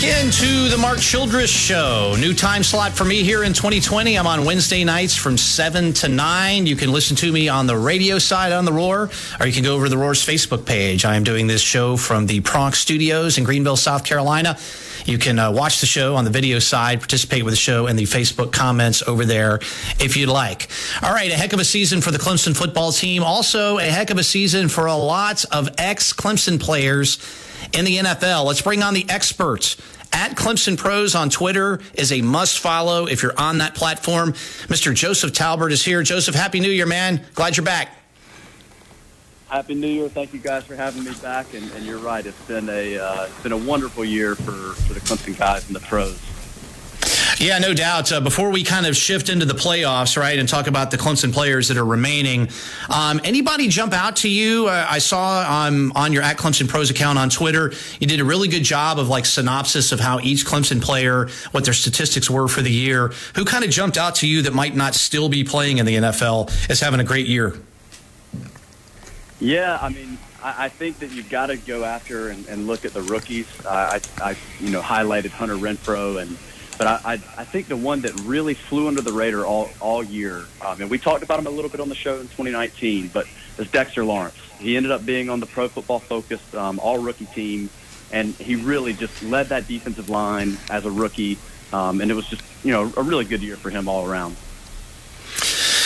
back into the Mark Childress Show. New time slot for me here in 2020. I'm on Wednesday nights from 7 to 9. You can listen to me on the radio side on The Roar, or you can go over to The Roar's Facebook page. I am doing this show from the Pronk Studios in Greenville, South Carolina. You can uh, watch the show on the video side, participate with the show in the Facebook comments over there if you'd like. All right, a heck of a season for the Clemson football team. Also, a heck of a season for a lot of ex Clemson players in the NFL. Let's bring on the experts. At Clemson Pros on Twitter is a must follow if you're on that platform. Mr. Joseph Talbert is here. Joseph, Happy New Year, man. Glad you're back. Happy New Year! Thank you guys for having me back. And, and you're right; it's been a uh, it's been a wonderful year for, for the Clemson guys and the pros. Yeah, no doubt. Uh, before we kind of shift into the playoffs, right, and talk about the Clemson players that are remaining, um, anybody jump out to you? Uh, I saw um, on your at Clemson Pros account on Twitter, you did a really good job of like synopsis of how each Clemson player, what their statistics were for the year. Who kind of jumped out to you that might not still be playing in the NFL as having a great year? Yeah, I mean, I, think that you've got to go after and, and look at the rookies. Uh, I, I, you know, highlighted Hunter Renfrow and but I, I, I think the one that really flew under the radar all all year, um, and we talked about him a little bit on the show in 2019, but is Dexter Lawrence. He ended up being on the Pro Football Focus um, All Rookie team, and he really just led that defensive line as a rookie, um, and it was just you know a really good year for him all around.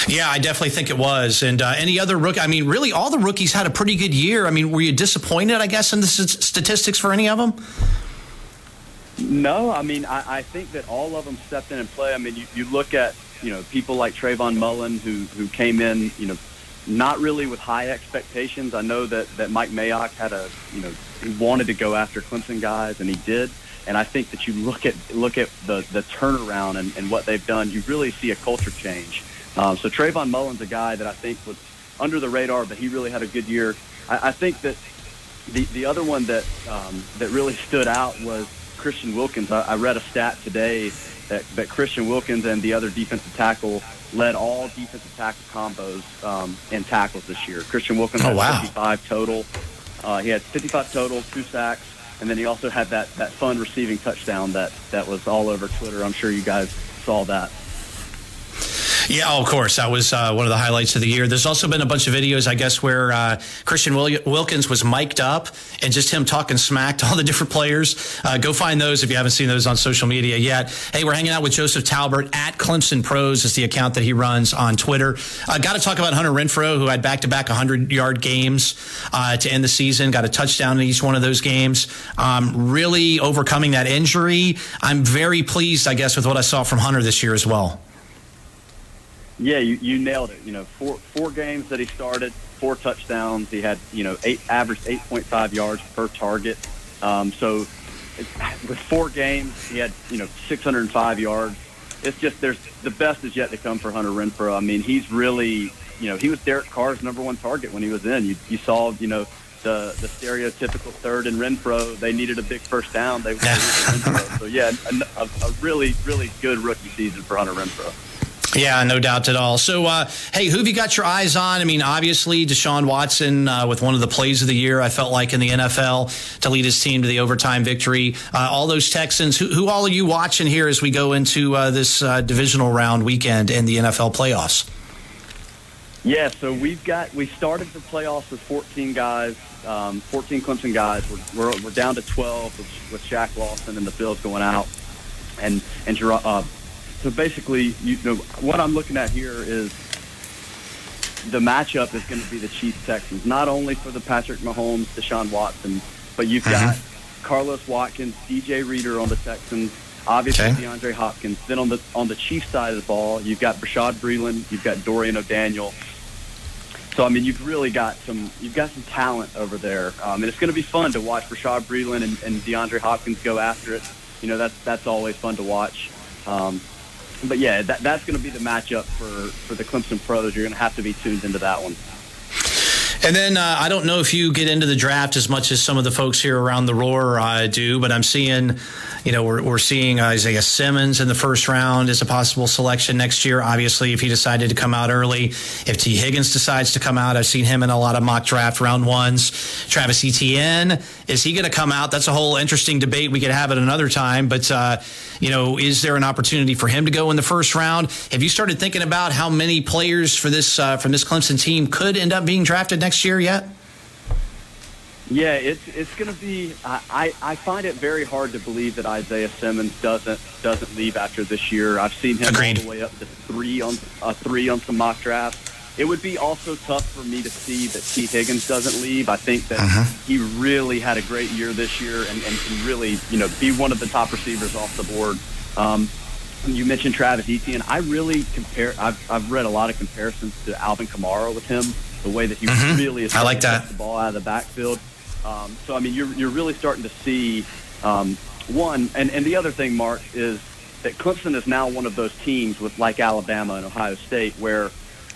Yeah, I definitely think it was. And uh, any other rookie? I mean, really, all the rookies had a pretty good year. I mean, were you disappointed? I guess in the statistics for any of them. No, I mean, I, I think that all of them stepped in and play. I mean, you, you look at you know people like Trevon Mullen who who came in, you know, not really with high expectations. I know that that Mike Mayock had a you know he wanted to go after Clemson guys, and he did. And I think that you look at look at the the turnaround and, and what they've done, you really see a culture change. Um, so Trevon Mullen's a guy that I think was under the radar, but he really had a good year. I, I think that the the other one that um, that really stood out was Christian Wilkins. I, I read a stat today that, that Christian Wilkins and the other defensive tackle led all defensive tackle combos um, and tackles this year. Christian Wilkins oh, had wow. 55 total. Uh, he had 55 total, two sacks, and then he also had that, that fun receiving touchdown that, that was all over Twitter. I'm sure you guys saw that. Yeah, oh, of course. That was uh, one of the highlights of the year. There's also been a bunch of videos, I guess, where uh, Christian Wilkins was mic'd up and just him talking smack to all the different players. Uh, go find those if you haven't seen those on social media yet. Hey, we're hanging out with Joseph Talbert at Clemson Pros is the account that he runs on Twitter. Uh, Got to talk about Hunter Renfrow, who had back-to-back 100-yard games uh, to end the season. Got a touchdown in each one of those games. Um, really overcoming that injury. I'm very pleased, I guess, with what I saw from Hunter this year as well. Yeah, you, you nailed it. You know, four four games that he started, four touchdowns. He had you know eight averaged eight point five yards per target. Um, so with four games, he had you know 605 yards. It's just there's the best is yet to come for Hunter Renfrow. I mean, he's really you know he was Derek Carr's number one target when he was in. You you saw you know the the stereotypical third and Renfrow. They needed a big first down. They, they so yeah, a, a, really really good rookie season for Hunter Renfrow. Yeah, no doubt at all. So, uh, hey, who have you got your eyes on? I mean, obviously, Deshaun Watson uh, with one of the plays of the year, I felt like in the NFL to lead his team to the overtime victory. Uh, all those Texans, who, who, all are you watching here as we go into uh, this uh, divisional round weekend in the NFL playoffs? Yeah, so we've got, we started the playoffs with 14 guys, um, 14 Clemson guys. We're, we're, we're, down to 12 with, with Shaq Lawson and the Bills going out. And, and uh, so basically, you know, what I'm looking at here is the matchup is going to be the Chiefs Texans, not only for the Patrick Mahomes, Deshaun Watson, but you've mm-hmm. got Carlos Watkins, DJ Reader on the Texans, obviously okay. DeAndre Hopkins. Then on the on the Chiefs side of the ball, you've got Bashaud Breeland, you've got Dorian O'Daniel. So I mean, you've really got some you've got some talent over there, um, and it's going to be fun to watch Bashaud Breeland and, and DeAndre Hopkins go after it. You know, that's that's always fun to watch. Um, but yeah, that, that's going to be the matchup for, for the Clemson pros. You're going to have to be tuned into that one. And then uh, I don't know if you get into the draft as much as some of the folks here around the roar uh, do, but I'm seeing, you know, we're, we're seeing Isaiah Simmons in the first round as a possible selection next year. Obviously, if he decided to come out early, if Tee Higgins decides to come out, I've seen him in a lot of mock draft round ones. Travis Etienne, is he going to come out? That's a whole interesting debate. We could have it another time, but uh, you know, is there an opportunity for him to go in the first round? Have you started thinking about how many players for this uh, from this Clemson team could end up being drafted next? next year yet? Yeah, it's it's going to be. I, I find it very hard to believe that Isaiah Simmons doesn't doesn't leave after this year. I've seen him Agreed. all the way up to three on uh, three on some mock drafts. It would be also tough for me to see that Tee Higgins doesn't leave. I think that uh-huh. he really had a great year this year and, and can really, you know, be one of the top receivers off the board. Um, you mentioned Travis Etienne. I really compare. I've, I've read a lot of comparisons to Alvin Kamara with him the way that he mm-hmm. really is I like that. the ball out of the backfield. Um, so I mean, you're you're really starting to see um, one, and and the other thing, Mark, is that Clemson is now one of those teams with like Alabama and Ohio State where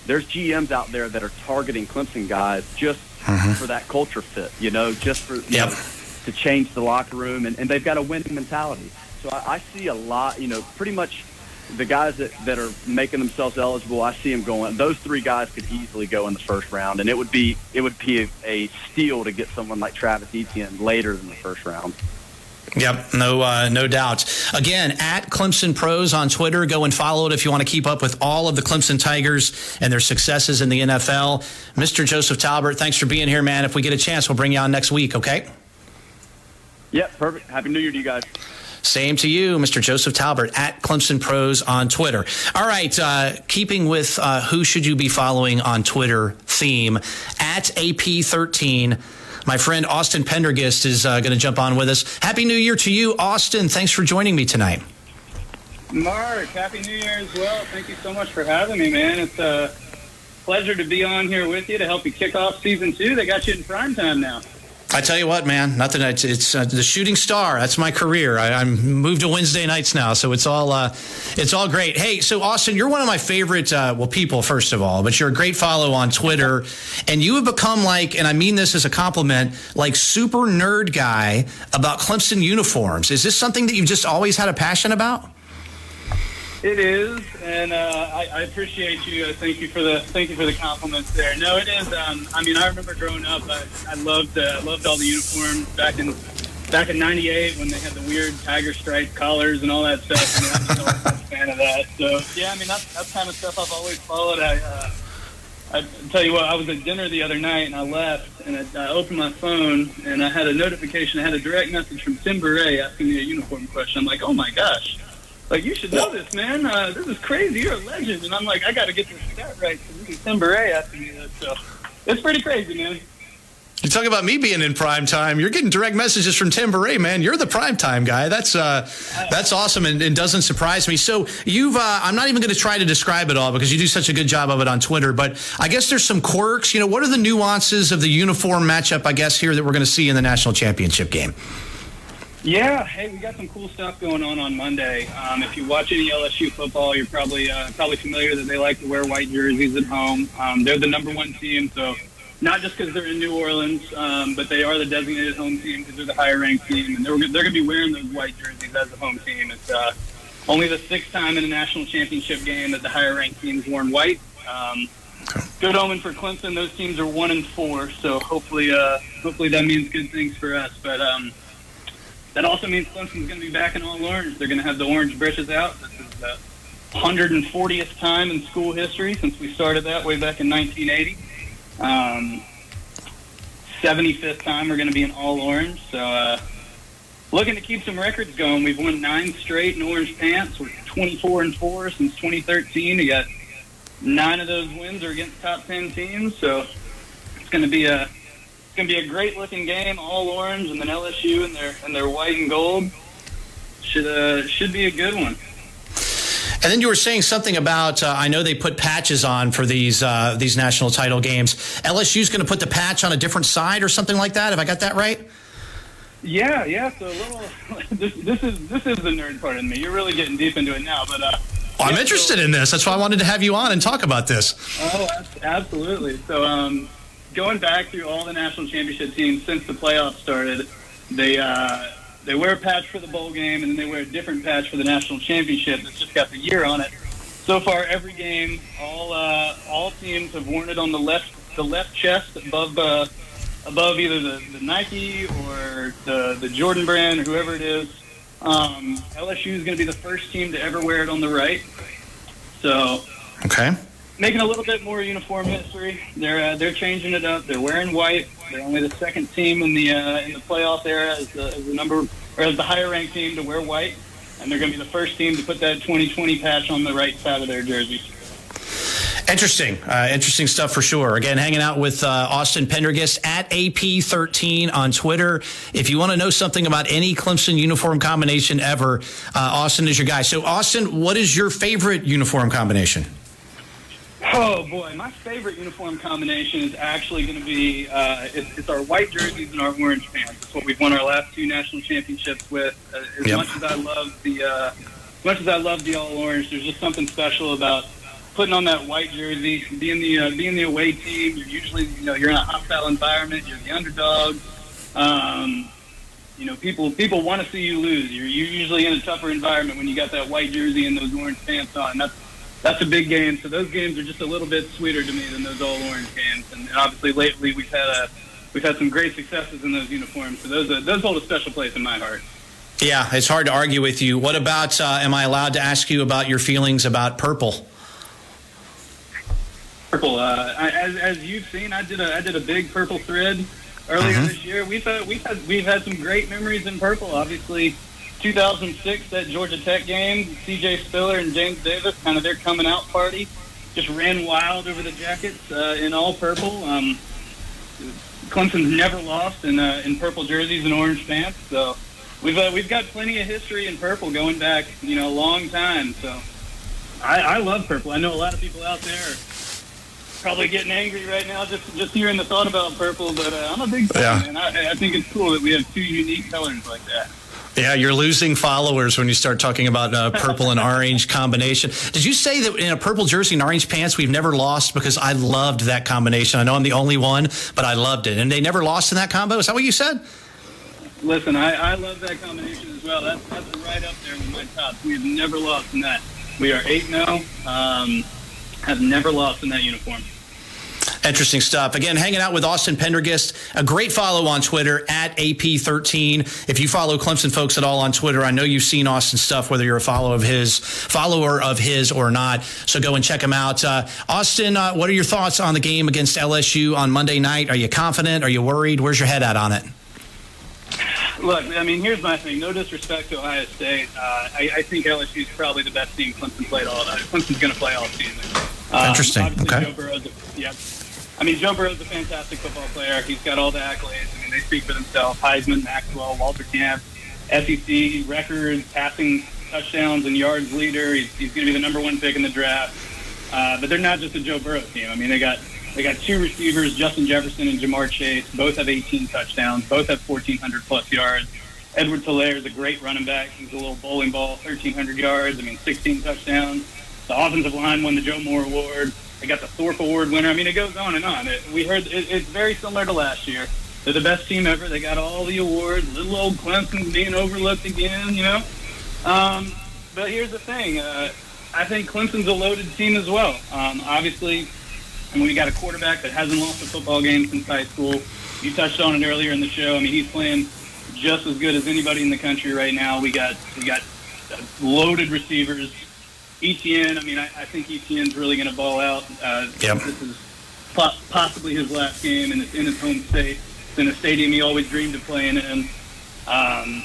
there's GMs out there that are targeting Clemson guys just mm-hmm. for that culture fit, you know, just for yep. know, to change the locker room, and, and they've got a winning mentality. So I, I see a lot, you know, pretty much the guys that, that are making themselves eligible, I see them going. Those three guys could easily go in the first round, and it would be it would be a, a steal to get someone like Travis Etienne later than the first round. Yep, no, uh, no doubt. Again, at Clemson Pros on Twitter, go and follow it if you want to keep up with all of the Clemson Tigers and their successes in the NFL. Mr. Joseph Talbert, thanks for being here, man. If we get a chance, we'll bring you on next week. Okay? Yep, perfect. Happy New Year to you guys. Same to you, Mr. Joseph Talbert at Clemson Pros on Twitter. All right, uh, keeping with uh, who should you be following on Twitter theme at AP13. My friend Austin Pendergist is uh, going to jump on with us. Happy New Year to you, Austin. Thanks for joining me tonight. Mark, Happy New Year as well. Thank you so much for having me, man. It's a pleasure to be on here with you to help you kick off season two. They got you in prime time now. I tell you what, man, nothing. It's, it's uh, the shooting star. That's my career. I, am moved to Wednesday nights now, so it's all uh, it's all great. Hey, so Austin, you're one of my favorite uh, well people, first of all, but you're a great follow on Twitter, and you have become like, and I mean this as a compliment, like super nerd guy about Clemson uniforms. Is this something that you've just always had a passion about? It is, and uh, I, I, appreciate you. Uh, thank you for the thank you for the compliments there. No, it is. Um, I mean, I remember growing up. I, I loved uh, loved all the uniforms back in back in '98 when they had the weird tiger stripe collars and all that stuff. I mean, I'm a fan of that. So yeah, I mean that's that's kind of stuff I've always followed. I uh, I tell you what, I was at dinner the other night and I left and I, I opened my phone and I had a notification. I had a direct message from Tim Bourret asking me a uniform question. I'm like, oh my gosh like, you should know this, man. Uh, this is crazy. You're a legend. And I'm like, I got to get this stat right. Is Tim Bourret asking me that. So it's pretty crazy, man. You talk about me being in prime time. You're getting direct messages from Tim Bourret, man. You're the prime time guy. That's uh, that's awesome, and, and doesn't surprise me. So you've, uh, I'm not even going to try to describe it all because you do such a good job of it on Twitter. But I guess there's some quirks. You know, what are the nuances of the uniform matchup? I guess here that we're going to see in the national championship game. Yeah, hey, we got some cool stuff going on on Monday. Um, if you watch any LSU football, you're probably uh, probably familiar that they like to wear white jerseys at home. Um, they're the number one team, so not just because they're in New Orleans, um, but they are the designated home team because they're the higher ranked team, and they're they're going to be wearing those white jerseys as the home team. It's uh, only the sixth time in a national championship game that the higher ranked team's worn white. Um, good omen for Clemson. Those teams are one and four, so hopefully, uh, hopefully that means good things for us. But um, that also means Clemson's going to be back in all orange. They're going to have the orange britches out. This is the 140th time in school history since we started that way back in 1980. Um, 75th time we're going to be in all orange. So uh, looking to keep some records going. We've won nine straight in orange pants. We're 24 and four since 2013. We got nine of those wins are against top 10 teams. So it's going to be a going to be a great looking game, all orange, and then LSU and their and their white and gold should uh, should be a good one. And then you were saying something about uh, I know they put patches on for these uh, these national title games. LSU's going to put the patch on a different side or something like that. Have I got that right? Yeah, yeah. So a little. This, this is this is the nerd part of me. You're really getting deep into it now, but. Uh, well, I'm interested so, in this. That's why I wanted to have you on and talk about this. Oh, absolutely. So, um, going back through all the national championship teams since the playoffs started, they uh, they wear a patch for the bowl game, and then they wear a different patch for the national championship. It's just got the year on it. So far, every game, all uh, all teams have worn it on the left the left chest above uh, above either the, the Nike or the the Jordan brand or whoever it is. Um, LSU is going to be the first team to ever wear it on the right. So Okay. Making a little bit more uniform history. They're uh, they're changing it up. They're wearing white. They're only the second team in the uh, in the playoff era as the, as the number or as the higher ranked team to wear white, and they're going to be the first team to put that 2020 patch on the right side of their jersey. Interesting. Uh, interesting stuff for sure. Again, hanging out with uh, Austin Pendergist at AP13 on Twitter. If you want to know something about any Clemson uniform combination ever, uh, Austin is your guy. So, Austin, what is your favorite uniform combination? Oh boy, my favorite uniform combination is actually going to be uh, it's, it's our white jerseys and our orange pants. It's what we've won our last two national championships with. Uh, as Yep. much as I love the uh, as much as I love the all orange, there's just something special about putting on that white jersey, being the uh, being the away team. You're usually you know you're in a hostile environment. You're the underdog. Um, you know, people people want to see you lose. You're, you're usually in a tougher environment when you got that white jersey and those orange pants on. That's that's a big game. So those games are just a little bit sweeter to me than those all orange games. And obviously, lately we've had a we've had some great successes in those uniforms. So those uh, those hold a special place in my heart. Yeah, it's hard to argue with you. What about, uh, am I allowed to ask you about your feelings about purple? Purple. Uh, I, as, as you've seen, I did a I did a big purple thread earlier Mhm. this year. We've had, we've had we've had some great memories in purple. Obviously, 2006 that Georgia Tech game, C.J. Spiller and James Davis, kind of their coming out party, just ran wild over the jackets uh, in all purple. Um, Clemson's never lost in uh, in purple jerseys and orange pants, so we've uh, we've got plenty of history in purple going back, you know, a long time. So I, I love purple. I know a lot of people out there probably getting angry right now just just hearing the thought about purple, but uh, I'm a big fan, Yeah. and I, I think it's cool that we have two unique colors like that. Yeah, you're losing followers when you start talking about uh, purple and orange combination. Did you say that in a purple jersey and orange pants, we've never lost because I loved that combination? I know I'm the only one, but I loved it. And they never lost in that combo? Is that what you said? Listen, I, I love that combination as well. That's, that's right up there with my top. We have never lost in that. We are 8 0, um, have never lost in that uniform. Interesting stuff. Again, hanging out with Austin Pendergist. A great follow on Twitter at AP13. If you follow Clemson folks at all on Twitter, I know you've seen Austin's stuff, whether you're a follower of his, follower of his or not. So go and check him out. Uh, Austin, uh, what are your thoughts on the game against LSU on Monday night? Are you confident? Are you worried? Where's your head at on it? Look, I mean, here's my thing. No disrespect to Ohio State. Uh, I, I think LSU is probably the best team Clemson played all. Uh, Clemson's going to play all season. Um, Interesting. Okay. Joe Burrow's a, yep. I mean, Joe Burrow's a fantastic football player. He's got all the accolades. I mean, they speak for themselves. Heisman, Maxwell, Walter Camp, SEC records, passing touchdowns and yards leader. He's, he's going to be the number one pick in the draft. Uh, but they're not just a Joe Burrow team. I mean, they got they got two receivers, Justin Jefferson and Ja'Marr Chase. Both have 18 touchdowns. Both have 1,400 plus yards. Edward Helaire is a great running back. He's a little bowling ball, 1,300 yards. I mean, 16 touchdowns. The offensive line won the Joe Moore Award. They got the Thorpe Award winner. I mean, it goes on and on. It, we heard it, it's very similar to last year. They're the best team ever. They got all the awards. Little old Clemson's being overlooked again, you know. Um, but here's the thing. Uh, I think Clemson's a loaded team as well. Um, obviously, and we got a quarterback that hasn't lost a football game since high school. You touched on it earlier in the show. I mean, he's playing just as good as anybody in the country right now. We got we got loaded receivers. Etienne. I mean, I, I think Etienne's really going to ball out. Uh, Yep. This is po- possibly his last game, and it's in his home state. It's in a stadium he always dreamed of playing in. Um,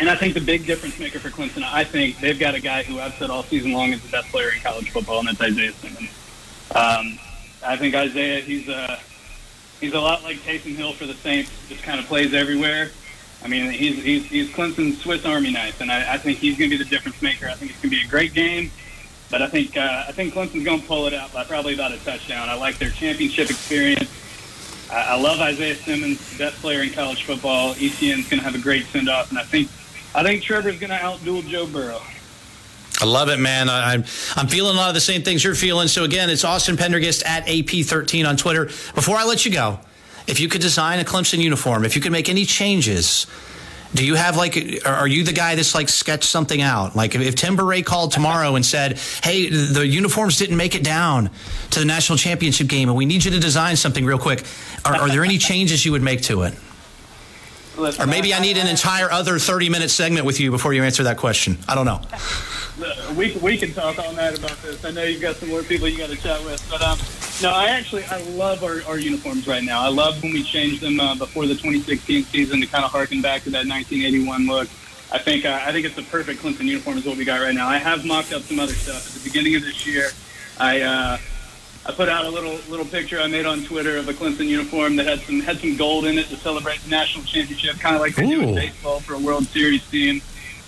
and I think the big difference maker for Clemson, I think they've got a guy who I've said all season long is the best player in college football, and that's Isaiah Simmons. Um, I think Isaiah, he's a he's a lot like Taysom Hill for the Saints. Just kind of plays everywhere. I mean, he's he's, he's Clemson's Swiss Army knife, and I, I think he's going to be the difference maker. I think it's going to be a great game, but I think uh, I think Clemson's going to pull it out by probably about a touchdown. I like their championship experience. I, I love Isaiah Simmons, best player in college football. Etienne's going to have a great send off, and I think I think Trevor's going to outduel Joe Burrow. I love it, man. I, am I'm feeling a lot of the same things you're feeling. So again, it's Austin Pendergist at AP13 on Twitter. Before I let you go, if you could design a Clemson uniform, if you could make any changes, do you have like, are you the guy that's like sketched something out? Like if, Tim Bourret called tomorrow and said, hey, the uniforms didn't make it down to the national championship game and we need you to design something real quick, are, are there any changes you would make to it? Listen, or maybe I, I need an entire other 30 minute segment with you before you answer that question. I don't know. We, we can talk all night about this. I know you've got some more people you got to chat with. But um, no, I actually I love our, our uniforms right now. I love when we changed them uh, before the 2016 season to kind of harken back to that 1981 look. I think uh, I think it's the perfect Clemson uniform is what we got right now. I have mocked up some other stuff at the beginning of this year. I uh, I put out a little little picture I made on Twitter of a Clemson uniform that had some had some gold in it to celebrate the national championship, kind of like they do in baseball for a World Series team.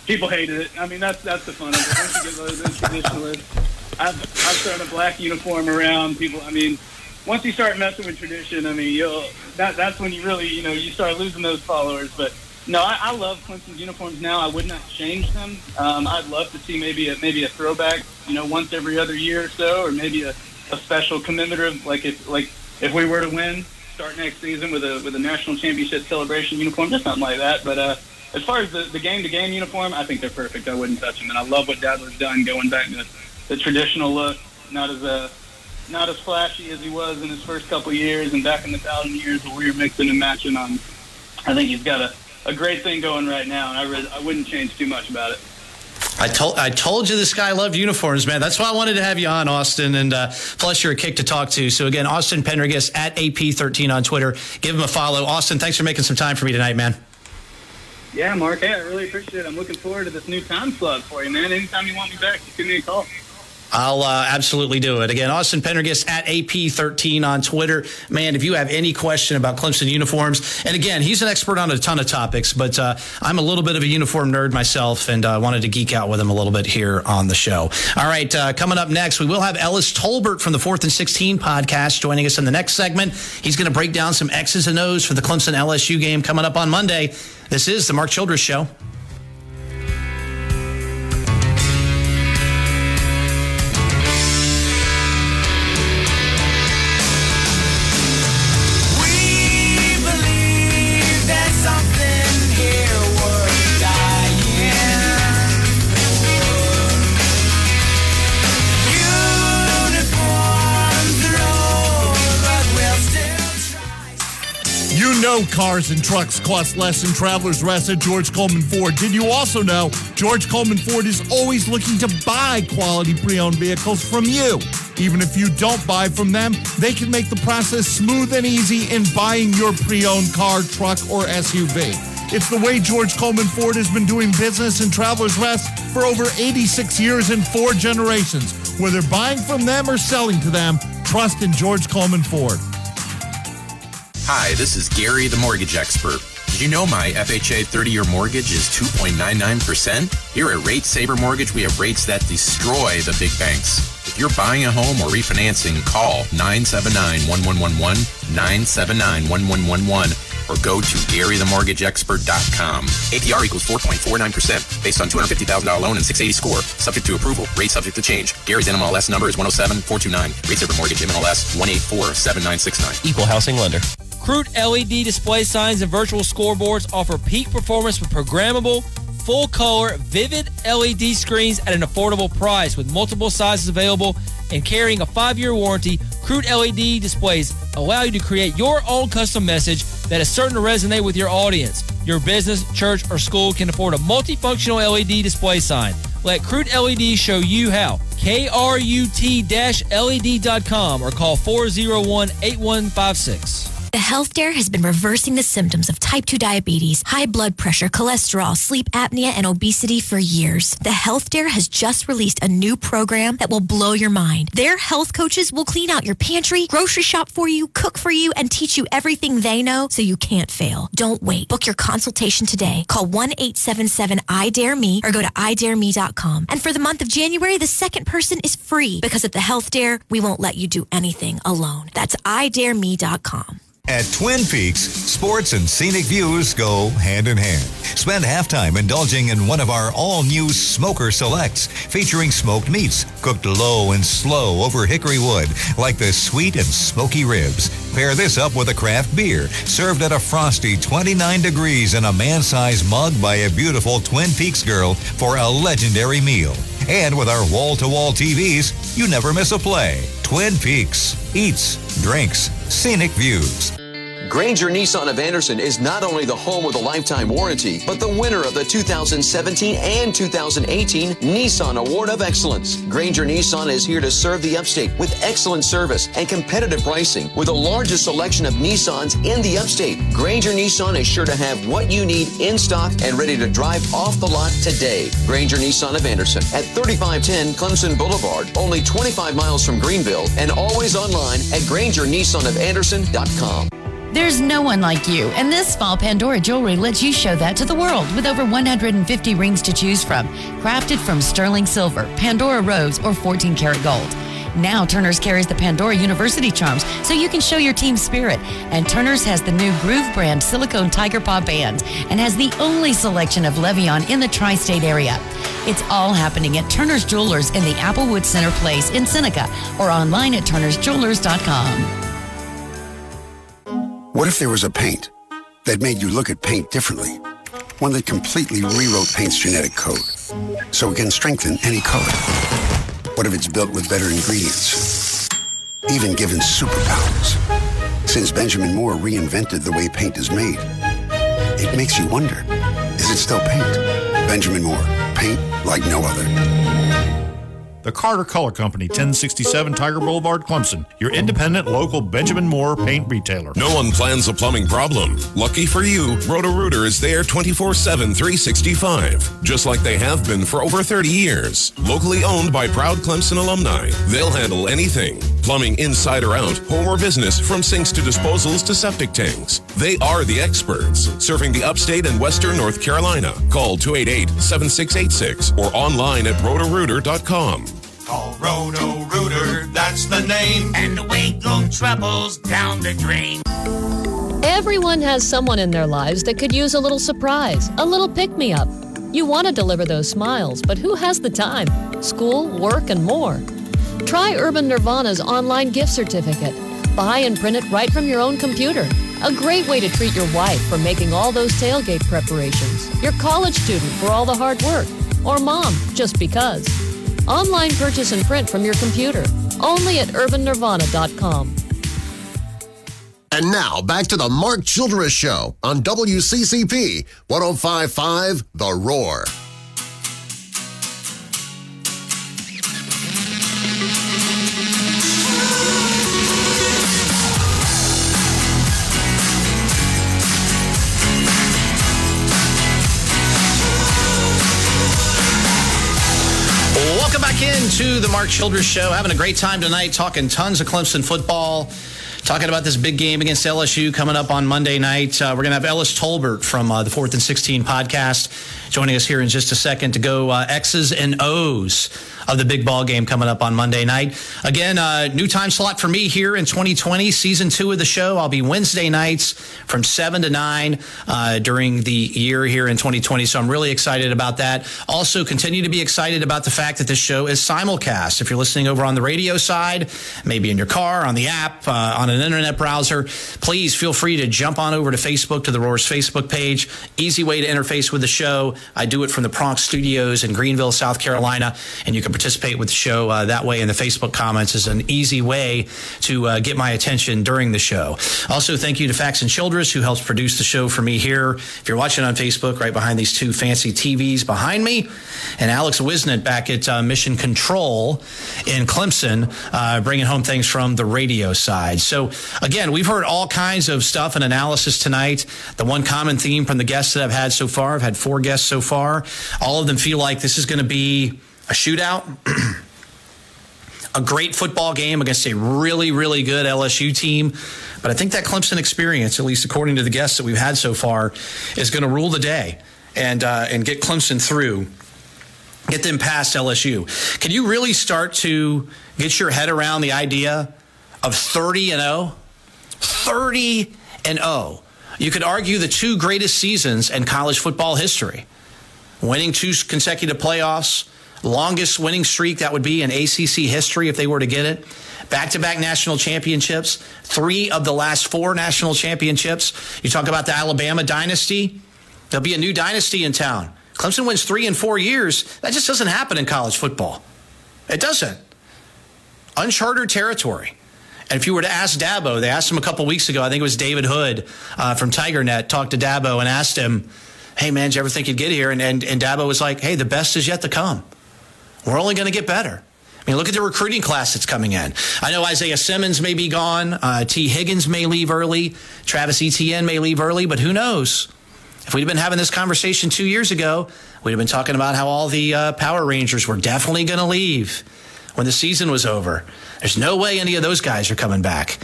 People hated it. I mean, that's that's the fun of it. Once you get those traditionalists, I've I've thrown a black uniform around. People, I mean, once you start messing with tradition, I mean, you'll that that's when you really you know you start losing those followers. But no, I, I love Clemson's uniforms now. I would not change them. Um, I'd love to see maybe a maybe a throwback, you know, once every other year or so, or maybe a a special commemorative, like if like if we were to win, start next season with a with a national championship celebration uniform, just something like that. But uh, as far as the, the game to game uniform, I think they're perfect. I wouldn't touch them, and I love what Dadler's done going back to the traditional look, not as uh, not as flashy as he was in his first couple years and back in the thousand years where we were mixing and matching on. I think he's got a, a great thing going right now, and I, re- I wouldn't change too much about it. I told I told you this guy loved uniforms, man. That's why I wanted to have you on, Austin. And uh, plus, you're a kick to talk to. So again, Austin Pendergist at AP13 on Twitter. Give him a follow. Austin, thanks for making some time for me tonight, man. Yeah, Mark. Hey, I really appreciate it. I'm looking forward to this new time slot for you, man. Anytime you want me back, just give me a call. I'll uh, absolutely do it. Again, Austin Pendergist at AP13 on Twitter. Man, if you have any question about Clemson uniforms, and again, he's an expert on a ton of topics, but uh, I'm a little bit of a uniform nerd myself and uh, wanted to geek out with him a little bit here on the show. All right, uh, coming up next, we will have Ellis Tolbert from the 4th and 16 podcast joining us in the next segment. He's going to break down some X's and O's for the Clemson LSU game coming up on Monday. This is the Mark Childress Show. Know cars and trucks cost less than Travelers Rest at George Coleman Ford. Did you also know George Coleman Ford is always looking to buy quality pre owned vehicles from you? Even if you don't buy from them, they can make the process smooth and easy in buying your pre owned car, truck, or SUV. It's the way George Coleman Ford has been doing business in Travelers Rest for over 86 years and four generations. Whether buying from them or selling to them, trust in George Coleman Ford. Hi, this is Gary, the mortgage expert. Did you know my FHA 30 year mortgage is 2.99%? Here at Rate Saver Mortgage, we have rates that destroy the big banks. If you're buying a home or refinancing, call 979 1111, 979 1111 or go to GaryTheMortgageExpert.com. APR equals 4.49% based on $250,000 loan and 680 score. Subject to approval. Rate subject to change. Gary's NMLS number is 107429. Rate Saver Mortgage MLS 1847969. Equal housing lender. Crute LED display signs and virtual scoreboards offer peak performance with programmable, full color, vivid LED screens at an affordable price with multiple sizes available and carrying a five year warranty. Crute LED displays allow you to create your own custom message that is certain to resonate with your audience. Your business, church, or school can afford a multifunctional LED display sign. Let Crute LED show you how. KRUT-LED.com or call 401 8156. The Health Dare has been reversing the symptoms of type 2 diabetes, high blood pressure, cholesterol, sleep apnea, and obesity for years. The Health Dare has just released a new program that will blow your mind. Their health coaches will clean out your pantry, grocery shop for you, cook for you, and teach you everything they know so you can't fail. Don't wait. Book your consultation today. Call 1-877-I-DARE-ME or go to idareme.com. And for the month of January, the second person is free because at the Health Dare, we won't let you do anything alone. That's idareme.com. At Twin Peaks, sports and scenic views go hand in hand. Spend halftime indulging in one of our all new Smoker Selects, featuring smoked meats, cooked low and slow over hickory wood, like the sweet and smoky ribs. Pair this up with a craft beer, served at a frosty 29 degrees in a man sized mug by a beautiful Twin Peaks girl for a legendary meal. And with our wall to wall TVs, you never miss a play. Twin Peaks eats, drinks, scenic views. Grainger Nissan of Anderson is not only the home of the lifetime warranty, but the winner of the 2017 and 2018 Nissan Award of Excellence. Grainger Nissan is here to serve the upstate with excellent service and competitive pricing with the largest selection of Nissans in the upstate. Grainger Nissan is sure to have what you need in stock and ready to drive off the lot today. Grainger Nissan of Anderson at 3510 Clemson Boulevard, only 25 miles from Greenville, and always online at GrangerNissanOfAnderson.com. There's no one like you, and this fall Pandora jewelry lets you show that to the world with over 150 rings to choose from, crafted from sterling silver, Pandora rose, or 14 karat gold. Now Turner's carries the Pandora University charms so you can show your team spirit. And Turner's has the new Groove brand silicone tiger paw band and has the only selection of Le Vian in the tri-state area. It's all happening at Turner's Jewelers in the Applewood Center Place in Seneca or online at turnersjewelers.com. What if there was a paint that made you look at paint differently? One that completely rewrote paint's genetic code so it can strengthen any color. What if it's built with better ingredients? Even given superpowers. Since Benjamin Moore reinvented the way paint is made, it makes you wonder, is it still paint? Benjamin Moore, paint like no other. The Carter Color Company, 1067 Tiger Boulevard, Clemson. Your independent local Benjamin Moore paint retailer. No one plans a plumbing problem. Lucky for you, Roto-Rooter is there 24-7, 365. Just like they have been for over 30 years. Locally owned by proud Clemson alumni. They'll handle anything. Plumbing inside or out, home or business, from sinks to disposals to septic tanks. They are the experts, serving the upstate and western North Carolina. Call 288-7686 or online at rotorooter.com. Call Roto Rooter, that's the name, and away go troubles down the drain. Everyone has someone in their lives that could use a little surprise, a little pick me up. You want to deliver those smiles, but who has the time? School, work, and more. Try Urban Nirvana's online gift certificate. Buy and print it right from your own computer. A great way to treat your wife for making all those tailgate preparations, your college student for all the hard work, or mom just because. Online purchase and print from your computer. Only at urbannirvana.com. And now back to the Mark Childress Show on WCCP 1055 The Roar. Into the Mark Childress Show. Having a great time tonight, talking tons of Clemson football, talking about this big game against LSU coming up on Monday night. Uh, we're going to have Ellis Tolbert from uh, the Fourth and Sixteen podcast joining us here in just a second to go uh, X's and O's of the big ball game coming up on Monday night. Again, uh, new time slot for me here in 2020, season two of the show. I'll be Wednesday nights from 7 to 9 uh, during the year here in 2020. So I'm really excited about that. Also, continue to be excited about the fact that this show is simulcast. If you're listening over on the radio side, maybe in your car, on the app, uh, on an internet browser, please feel free to jump on over to Facebook to the Roars Facebook page. Easy way to interface with the show. I do it from the Bronx studios in Greenville, South Carolina, and you can participate with the show uh, that way in the Facebook comments is an easy way to uh, get my attention during the show. Also, thank you to Fax and Childress, who helps produce the show for me here. If you're watching on Facebook, right behind these two fancy TVs behind me, and Alex Wisnett back at uh, Mission Control in Clemson, uh, bringing home things from the radio side. So, again, we've heard all kinds of stuff and analysis tonight. The one common theme from the guests that I've had so far, I've had four guests so far, all of them feel like this is going to be a shootout, a great football game against a really, really good LSU team. But I think that Clemson experience, at least according to the guests that we've had so far, is going to rule the day and uh, and get Clemson through, get them past LSU. Can you really start to get your head around the idea of 30 and 0 30 and 0. You could argue the two greatest seasons in college football history. Winning two consecutive playoffs, longest winning streak that would be in ACC history if they were to get it. Back to back national championships, three of the last four national championships. You talk about the Alabama dynasty, there'll be a new dynasty in town. Clemson wins three in four years. That just doesn't happen in college football. It doesn't. Uncharted territory. And if you were to ask Dabo, they asked him a couple weeks ago, I think it was David Hood uh, from TigerNet talked to Dabo and asked him, hey, man, did you ever think you'd get here? And, and, and Dabo was like, hey, the best is yet to come. We're only going to get better. I mean, look at the recruiting class that's coming in. I know Isaiah Simmons may be gone. Uh, Tee Higgins may leave early. Travis Etienne may leave early, but who knows? If we'd been having this conversation two years ago, we'd have been talking about how all the uh, Power Rangers were definitely going to leave when the season was over. There's no way any of those guys are coming back.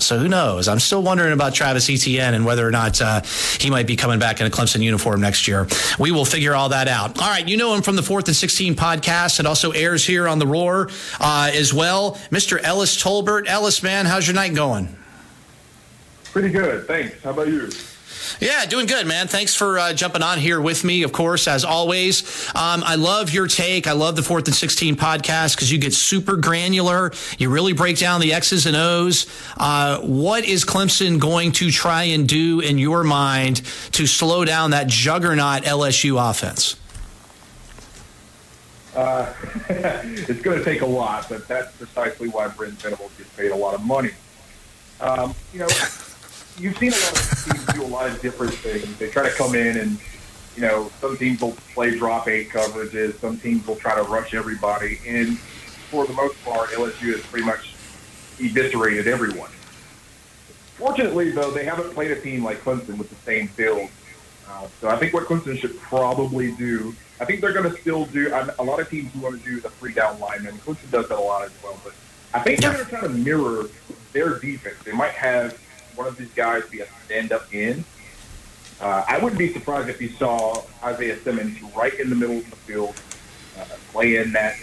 So who knows? I'm still wondering about Travis Etienne and whether or not uh, he might be coming back in a Clemson uniform next year. We will figure all that out. All right, you know him from the Fourth and 16 podcast. It also airs here on the Roar uh, as well. Mr. Ellis Tolbert. Ellis, man, how's your night going? Pretty good, thanks. How about you? Yeah, doing good, man. Thanks for uh, jumping on here with me, of course, as always. Um, I love your take. I love the Fourth and 16 podcast because you get super granular. You really break down the X's and O's. Uh, what is Clemson going to try and do in your mind to slow down that juggernaut LSU offense? Uh, it's going to take a lot, but that's precisely why Brent Venables gets paid a lot of money. Um, you know, you've seen a lot of teams do a lot of different things. They try to come in and, you know, some teams will play drop eight coverages. Some teams will try to rush everybody. And for the most part, LSU has pretty much eviscerated everyone. Fortunately, though, they haven't played a team like Clemson with the same build. Uh, so I think what Clemson should probably do, I think they're going to still do, a lot of teams want to do the three down linemen. Clemson does that a lot as well. But I think they're going to try to mirror their defense. They might have one of these guys be a stand-up in. Uh, I wouldn't be surprised if you saw Isaiah Simmons right in the middle of the field, uh, playing that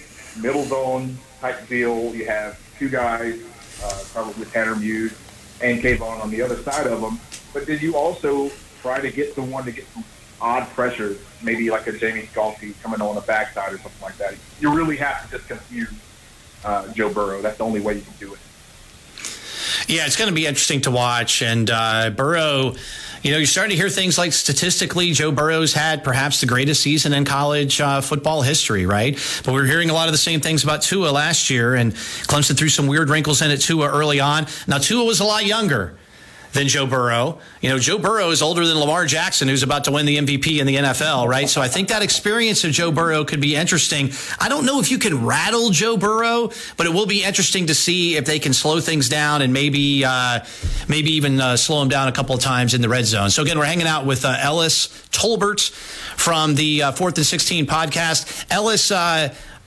middle zone type deal. You have two guys, uh, probably Tanner Muse and Kayvon on the other side of them. But did you also try to get someone to get some odd pressures, maybe like a Jamie Skalski coming on the backside or something like that? You really have to just confuse uh, Joe Burrow. That's the only way you can do it. Yeah, it's going to be interesting to watch. And uh, Burrow, you know, you're starting to hear things like statistically, Joe Burrow's had perhaps the greatest season in college uh, football history, right? But we are hearing a lot of the same things about Tua last year, and Clemson threw some weird wrinkles in it Tua early on. Now, Tua was a lot younger than Joe Burrow. You know, Joe Burrow is older than Lamar Jackson, who's about to win the MVP in the NFL, right? So I think that experience of Joe Burrow could be interesting. I don't know if you can rattle Joe Burrow, but it will be interesting to see if they can slow things down and maybe, uh, maybe even uh, slow him down a couple of times in the red zone. So again, we're hanging out with uh, Ellis Tolbert from the uh, Fourth and Sixteen podcast. Ellis.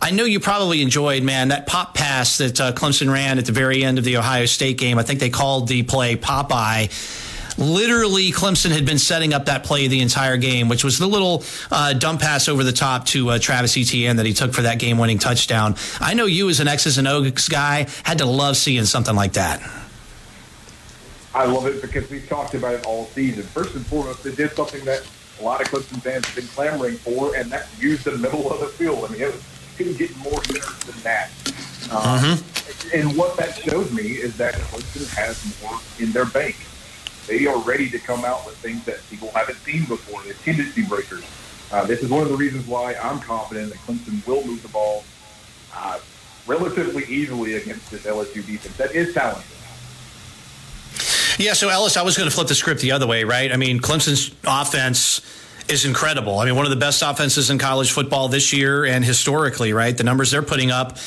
I know you probably enjoyed, man, that pop pass that uh, Clemson ran at the very end of the Ohio State game. I think they called the play Popeye. Literally, Clemson had been setting up that play the entire game, which was the little uh, dump pass over the top to uh, Travis Etienne that he took for that game winning touchdown. I know you, as an X's and O's guy, had to love seeing something like that. I love it because we've talked about it all season. First and foremost, they did something that a lot of Clemson fans have been clamoring for, and that's use the middle of the field. I mean, it was couldn't get more yards than that. Um, mm-hmm. And what that shows me is that Clemson has more in their bank. They are ready to come out with things that people haven't seen before. They're tendency breakers. Uh, this is one of the reasons why I'm confident that Clemson will move the ball uh, relatively easily against this LSU defense. That is talented. Yeah, so Ellis, I was going to flip the script the other way, right? I mean, Clemson's offense is incredible. I mean, one of the best offenses in college football this year and historically, right? The numbers they're putting up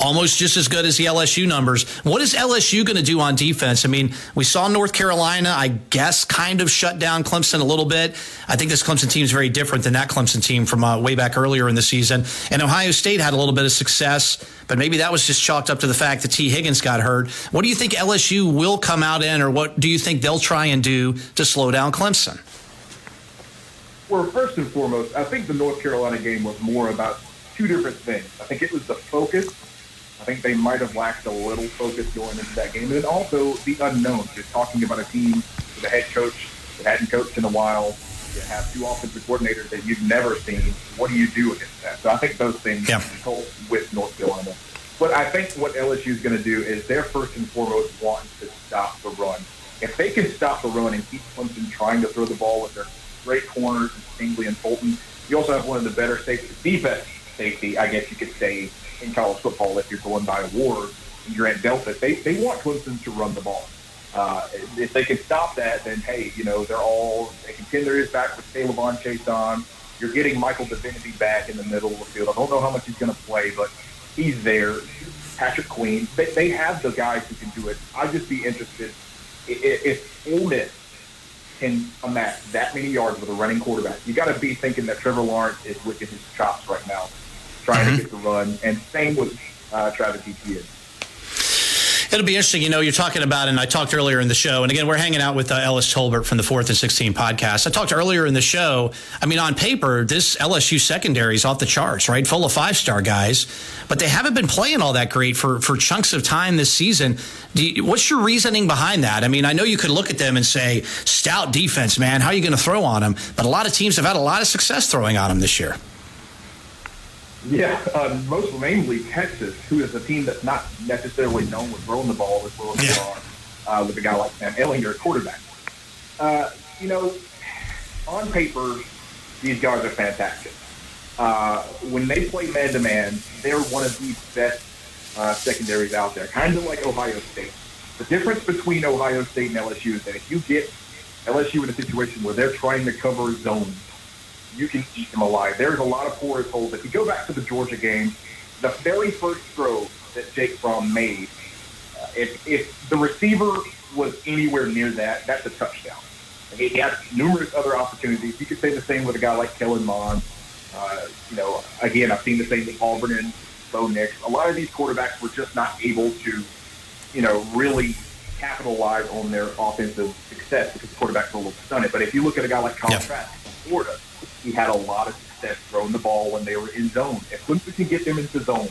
almost just as good as the LSU numbers. What is LSU going to do on defense? I mean, we saw North Carolina, I guess, kind of shut down Clemson a little bit. I think this Clemson team is very different than that Clemson team from uh, way back earlier in the season. And Ohio State had a little bit of success, but maybe that was just chalked up to the fact that Tee Higgins got hurt. What do you think LSU will come out in, or what do you think they'll try and do to slow down Clemson? Well, first and foremost, I think the North Carolina game was more about two different things. I think it was the focus I think they might have lacked a little focus going into that game. And then also the unknown. Just talking about a team with a head coach that hadn't coached in a while. You have two offensive coordinators that you've never seen. What do you do against that? So I think those things yeah. help with North Carolina. But I think what LSU is going to do is they're first and foremost wanting to stop the run. If they can stop the run and keep Clemson trying to throw the ball with their great corners, Stingley and Fulton, you also have one of the better safety, defense safety, I guess you could say, in college football if you're going by awards and you're at Delta. They, they want Clemson to run the ball. Uh, if they can stop that, then hey, you know they're all they can pin back with K'Lavon Chaisson. You're getting Michael Divinity back in the middle of the field. I don't know how much he's going to play, but he's there. Patrick Queen, they, they have the guys who can do it. I'd just be interested if Ole Miss can amass that many yards with a running quarterback. You got to be thinking that Trevor Lawrence is licking his chops right now, trying Mm-hmm. to get the run, and same with uh, Travis Etienne. It'll be interesting. You know, you're talking about, and I talked earlier in the show, and again, we're hanging out with uh, Ellis Tolbert from the Fourth and 16 podcast. I talked earlier in the show. I mean, on paper, this LSU secondary is off the charts, right? Full of five star guys, but they haven't been playing all that great for, for chunks of time this season. You, what's your reasoning behind that? I mean, I know you could look at them and say, stout defense, man. How are you going to throw on them? But a lot of teams have had a lot of success throwing on them this year. Yeah, uh, most mainly Texas, who is a team that's not necessarily known with throwing the ball as well as they are, uh, with a guy like Sam Ehlinger at quarterback. Uh, you know, on paper, these guys are fantastic. Uh, when they play man to man, they're one of the best uh, secondaries out there, kind of like Ohio State. The difference between Ohio State and LSU is that if you get LSU in a situation where they're trying to cover zones, you can eat them alive. There's a lot of porous holes. If you go back to the Georgia game, the very first throw that Jake Fromm made, uh, if, if the receiver was anywhere near that, that's a touchdown. He had numerous other opportunities. You could say the same with a guy like Kellen Mond. Uh, you know, again, I've seen the same with Auburn and Bo Nix. A lot of these quarterbacks were just not able to, you know, really capitalize on their offensive success because the quarterbacks were a little stunted. But if you look at a guy like Colin Trask from Florida, he had a lot of success throwing the ball when they were in zone. If Clemson can get them into zone,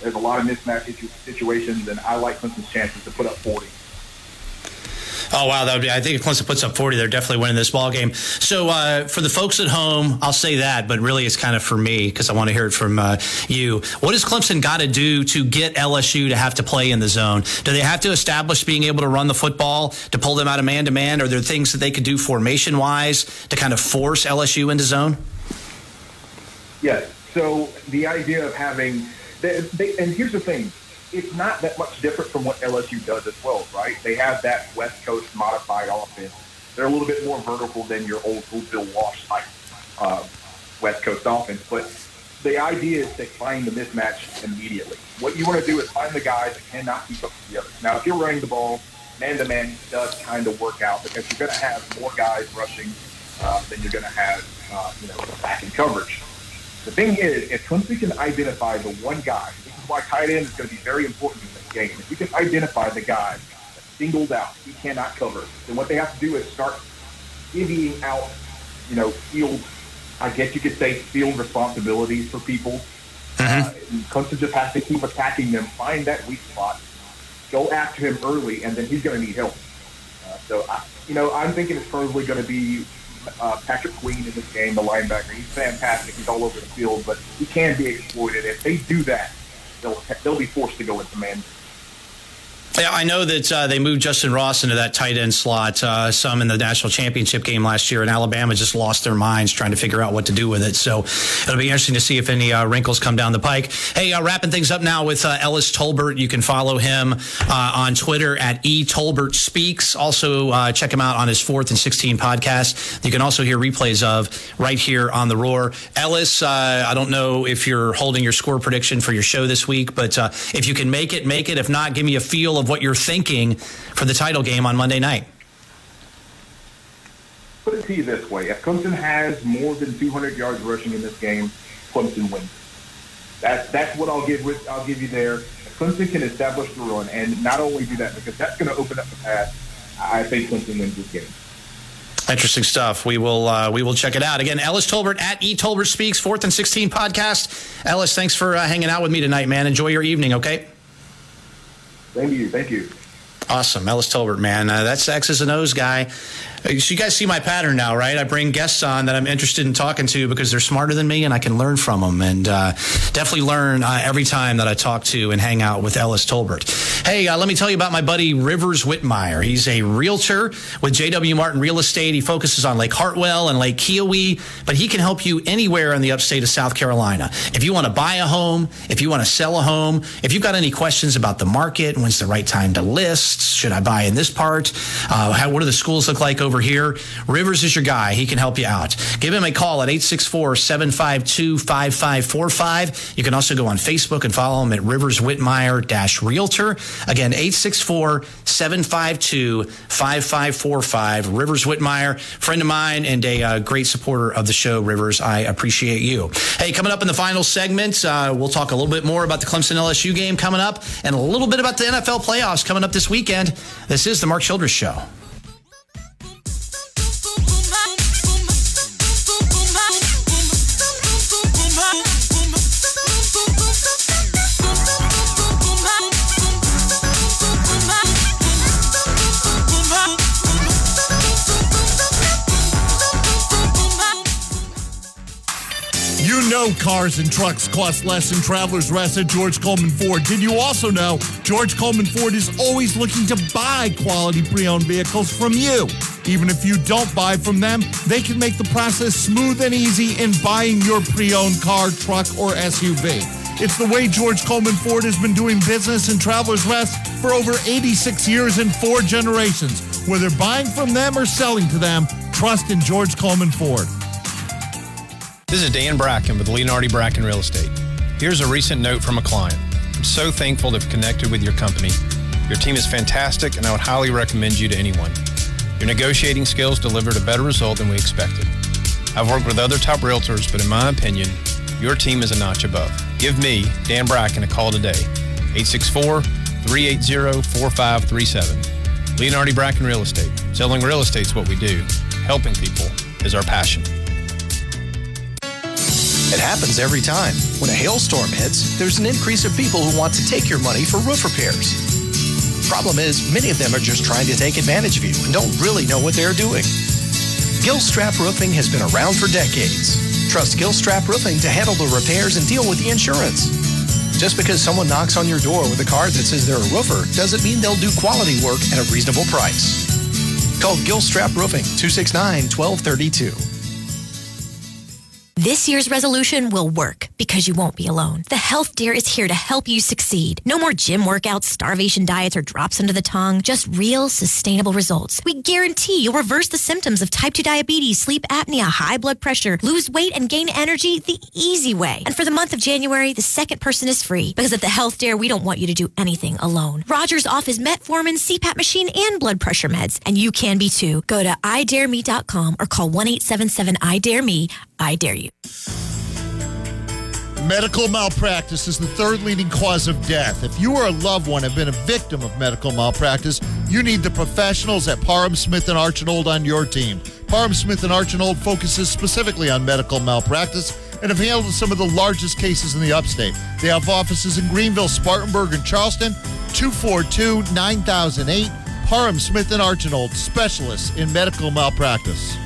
there's a lot of mismatch situations, and I like Clemson's chances to put up 40. Oh wow, that would be. I think if Clemson puts up forty, they're definitely winning this ball game. So uh, for the folks at home, I'll say that, but really, it's kind of for me because I want to hear it from uh, you. What has Clemson got to do to get LSU to have to play in the zone? Do they have to establish being able to run the football to pull them out of man to man? Are there things that they could do formation wise to kind of force LSU into zone? Yes. So the idea of having, they, they, and here's the thing, it's not that much different from what LSU does as well, right? They have that West Coast modified offense. They're a little bit more vertical than your old Bill Walsh type uh, West Coast offense, but the idea is to find the mismatch immediately. What you want to do is find the guys that cannot keep up with the others. Now, if you're running the ball, man to man does kind of work out because you're going to have more guys rushing uh, than you're going to have, uh, you know, back in coverage. The thing is, if Clemson can identify the one guy, why tight end is going to be very important in this game. If you can identify the guy that's singled out, he cannot cover, then what they have to do is start divvying out, you know, field, I guess you could say field responsibilities for people. Uh, Clemson just has to keep attacking them, find that weak spot, go after him early, and then he's going to need help. Uh, so, I, you know, I'm thinking it's probably going to be uh, Patrick Queen in this game, the linebacker. He's fantastic. He's all over the field, but he can be exploited. If they do that, they'll they'll be forced to go into man. Yeah, I know that uh, they moved Justin Ross into that tight end slot uh, some in the national championship game last year, and Alabama just lost their minds trying to figure out what to do with it. So it'll be interesting to see if any uh, wrinkles come down the pike. Hey, uh, wrapping things up now with uh, Ellis Tolbert. You can follow him uh, on Twitter at eTolbertSpeaks. Also, uh, check him out on his fourth and 16 podcast. You can also hear replays of right here on the Roar. Ellis, I don't know if you're holding your score prediction for your show this week, but if you can make it, make it. If not, give me a feel of what you're thinking for the title game on Monday night. Put it to you this way: If Clemson has more than 200 yards rushing in this game, Clemson wins. That's that's what I'll give with I'll give you there. Clemson can establish the run, and not only do that because that's going to open up the path. I think Clemson wins this game. Interesting stuff. We will uh, we will check it out again. Ellis Tolbert at E Tolbert Speaks, fourth and sixteen podcast. Ellis, thanks for uh, hanging out with me tonight, man. Enjoy your evening. Okay. To you. Thank you. Awesome. Ellis Tolbert, man. Uh, that's X's and O's guy. So you guys see my pattern now, right? I bring guests on that I'm interested in talking to because they're smarter than me and I can learn from them. And uh, definitely learn uh, every time that I talk to and hang out with Ellis Tolbert. Hey, uh, let me tell you about my buddy Rivers Whitmire. He's a realtor with JW Martin Real Estate. He focuses on Lake Hartwell and Lake Keowee, but he can help you anywhere in the upstate of South Carolina. If you want to buy a home, if you want to sell a home, if you've got any questions about the market, when's the right time to list, should I buy in this part, uh, how, what do the schools look like over here, Rivers is your guy. He can help you out. Give him a call at 864 752 5545. You can also go on Facebook and follow him at Rivers Whitmire Realtor. Again, 864 752 5545. Rivers Whitmire, friend of mine and a uh, great supporter of the show, Rivers. I appreciate you. Hey, coming up in the final segment, uh, we'll talk a little bit more about the Clemson LSU game coming up and a little bit about the NFL playoffs coming up this weekend. This is the Mark Childress Show. Know cars and trucks cost less than Travelers Rest at George Coleman Ford. Did you also know George Coleman Ford is always looking to buy quality pre-owned vehicles from you? Even if you don't buy from them, they can make the process smooth and easy in buying your pre-owned car, truck, or SUV. It's the way George Coleman Ford has been doing business in Travelers Rest for over 86 years and four generations. Whether buying from them or selling to them, trust in George Coleman Ford. This is Dan Bracken with Leonardi Bracken Real Estate. Here's a recent note from a client. I'm so thankful to have connected with your company. Your team is fantastic, and I would highly recommend you to anyone. Your negotiating skills delivered a better result than we expected. I've worked with other top realtors, but in my opinion, your team is a notch above. Give me, Dan Bracken, a call today. 864 380 4537. Leonardi Bracken Real Estate. Selling real estate is what we do, helping people is our passion. It happens every time. When a hailstorm hits, there's an increase of people who want to take your money for roof repairs. Problem is, many of them are just trying to take advantage of you and don't really know what they're doing. Gilstrap Roofing has been around for decades. Trust Gilstrap Roofing to handle the repairs and deal with the insurance. Just because someone knocks on your door with a card that says they're a roofer doesn't mean they'll do quality work at a reasonable price. Call Gilstrap Roofing 269 1232. This year's resolution will work because you won't be alone. The Health Dare is here to help you succeed. No more gym workouts, starvation diets, or drops under the tongue. Just real, sustainable results. We guarantee you'll reverse the symptoms of type 2 diabetes, sleep apnea, high blood pressure, lose weight, and gain energy the easy way. And for the month of January, the second person is free because at the Health Dare, we don't want you to do anything alone. Roger's off his metformin, CPAP machine, and blood pressure meds. And you can be too. Go to idareme.com or call 1 877 I Dare Me. I dare you. Medical malpractice is the third leading cause of death. If you or a loved one have been a victim of medical malpractice, you need the professionals at Parham Smith and Archenhold on your team. Parham Smith and Archenhold focuses specifically on medical malpractice and have handled some of the largest cases in the upstate. They have offices in Greenville, Spartanburg, and Charleston. 242 9008. Parham Smith and Archenhold, specialists in medical malpractice.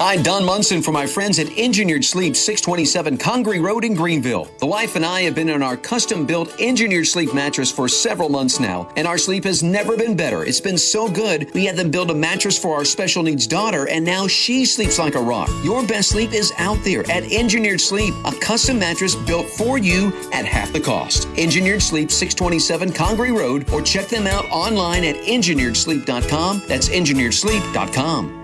Hi, Don Munson for my friends at Engineered Sleep, 627 Congaree Road in Greenville. The wife and I have been in our custom built Engineered Sleep mattress for several months now, and our sleep has never been better. It's been so good, we had them build a mattress for our special needs daughter, and now she sleeps like a rock. Your best sleep is out there at Engineered Sleep, a custom mattress built for you at half the cost. Engineered Sleep, 627 Congaree Road, or check them out online at engineeredsleep.com. That's engineeredsleep.com.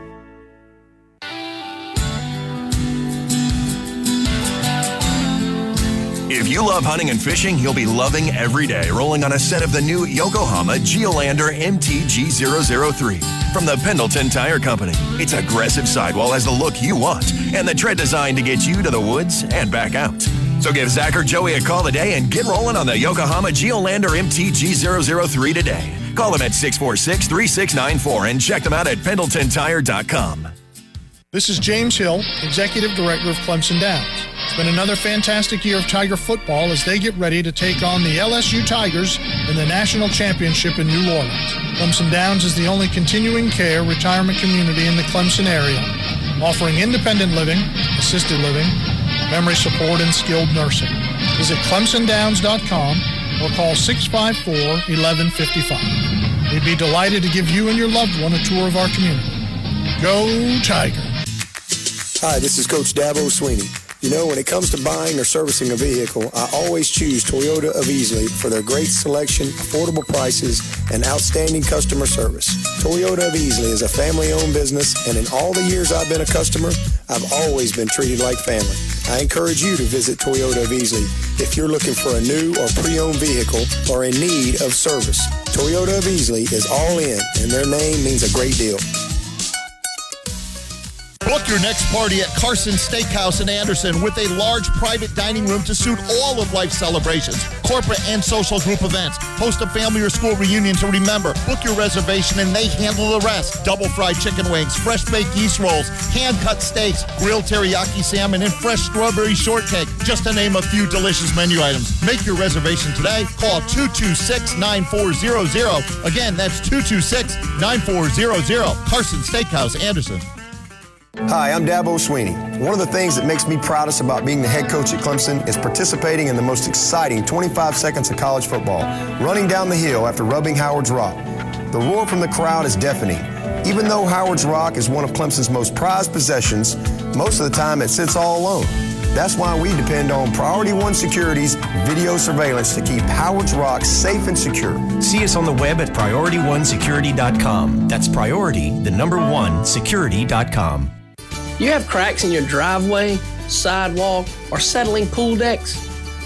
If you love hunting and fishing, you'll be loving every day rolling on a set of the new Yokohama Geolandar MTG003 from the Pendleton Tire Company. Its aggressive sidewall has the look you want and the tread designed to get you to the woods and back out. So give Zach or Joey a call today and get rolling on the Yokohama Geolandar MTG003 today. Call them at 646 3694 and check them out at pendletontire.com. This is James Hill, Executive Director of Clemson Downs. It's been another fantastic year of Tiger football as they get ready to take on the LSU Tigers in the National Championship in New Orleans. Clemson Downs is the only continuing care retirement community in the Clemson area, offering independent living, assisted living, memory support, and skilled nursing. Visit clemsondowns.com or call 654 1155. We'd be delighted to give you and your loved one a tour of our community. Go Tiger! Hi, this is Coach Dabo Swinney. You know, when it comes to buying or servicing a vehicle, I always choose Toyota of Easley for their great selection, affordable prices, and outstanding customer service. Toyota of Easley is a family-owned business, and in all the years I've been a customer, I've always been treated like family. I encourage you to visit Toyota of Easley if you're looking for a new or pre-owned vehicle or in need of service. Toyota of Easley is all in, and their name means a great deal. Book your next party at Carson Steakhouse in Anderson with a large private dining room to suit all of life's celebrations, corporate and social group events. Host a family or school reunion to remember. Book your reservation and they handle the rest. Double fried chicken wings, fresh baked yeast rolls, hand cut steaks, grilled teriyaki salmon, and fresh strawberry shortcake, just to name a few delicious menu items. Make your reservation today. Call 226 9400. Again, that's 226 9400. Carson Steakhouse, Anderson. Hi, I'm Dabo Swinney. One of the things that makes me proudest about being the head coach at Clemson is participating in the most exciting 25 seconds of college football, running down the hill after rubbing Howard's Rock. The roar from the crowd is deafening. Even though Howard's Rock is one of Clemson's most prized possessions, most of the time it sits all alone. That's why we depend on Priority One Security's video surveillance to keep Howard's Rock safe and secure. See us on the web at PriorityOneSecurity.com. That's priority, the number one, security.com. You have cracks in your driveway, sidewalk, or settling pool decks?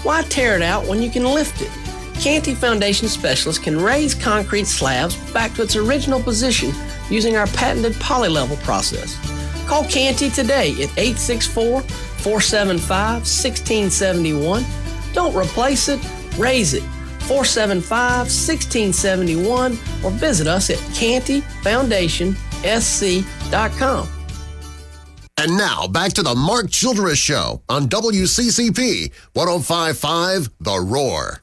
Why tear it out when you can lift it? Canty Foundation Specialists can raise concrete slabs back to its original position using our patented polylevel process. Call Canty today at 864 475 1671. Don't replace it, raise it. 475 1671 or visit us at cantyfoundationsc.com. And now back to the Mark Childress Show on WCCP 1055 The Roar.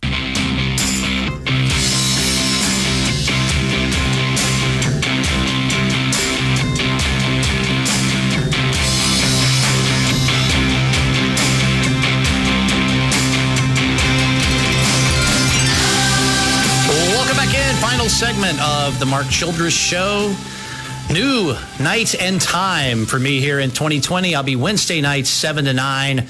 Welcome back in. Final segment of the Mark Childress Show. New night and time for me here in 2020. I'll be Wednesday nights, 7 to 9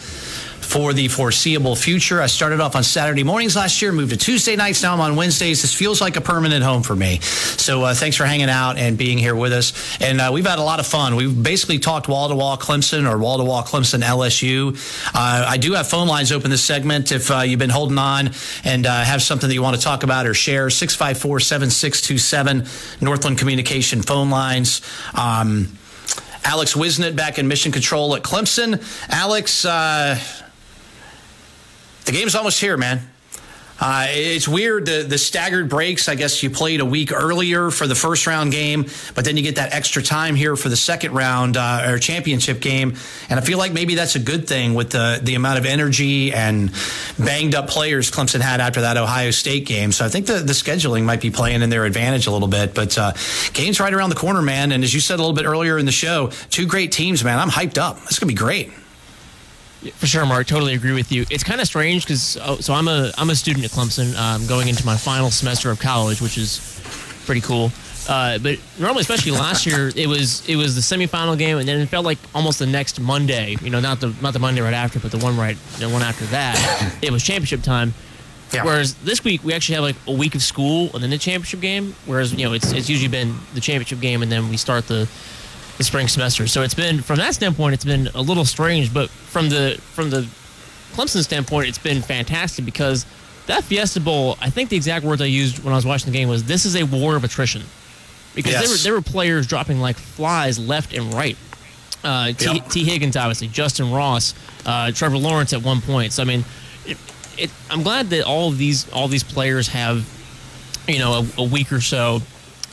for the foreseeable future. I started off on Saturday mornings last year, moved to Tuesday nights. Now I'm on Wednesdays. This feels like a permanent home for me. So uh, thanks for hanging out and being here with us. And uh, we've had a lot of fun. We've basically talked wall to wall Clemson or wall to wall Clemson LSU. Uh, I do have phone lines open this segment if uh, you've been holding on and uh, have something that you want to talk about or share. 654 7627 Northland Communication phone lines. Um, Alex Wisnett back in mission control at Clemson. Alex, uh, the game's almost here, man. Uh, it's weird the the staggered breaks. I guess you played a week earlier for the first round game, but then you get that extra time here for the second round uh, or championship game. And I feel like maybe that's a good thing with the the amount of energy and banged up players Clemson had after that Ohio State game. So I think the the scheduling might be playing in their advantage a little bit. But uh, game's right around the corner, man. And as you said a little bit earlier in the show, two great teams, man. I'm hyped up. It's gonna be great. For sure, Mark. Totally agree with you. It's kind of strange because oh, so I'm a I'm a student at Clemson, um, going into my final semester of college, which is pretty cool. Uh, but normally, especially last year, it was it was the semifinal game, and then it felt like almost the next Monday. You know, not the not the Monday right after, but the one right the one after that. it was championship time. Whereas this week we actually have like a week of school and then the championship game. Whereas you know it's it's usually been the championship game and then we start the the spring semester. So it's been from that standpoint, it's been a little strange. But from the from the Clemson standpoint, it's been fantastic because that Fiesta Bowl. I think the exact words I used when I was watching the game was, "This is a war of attrition," because there were there were players dropping like flies left and right. Uh, T, Yep. T. Higgins, obviously, Justin Ross, uh, Trevor Lawrence at one point. So I mean, it, it, I'm glad that all of these all these players have, you know, a, a week or so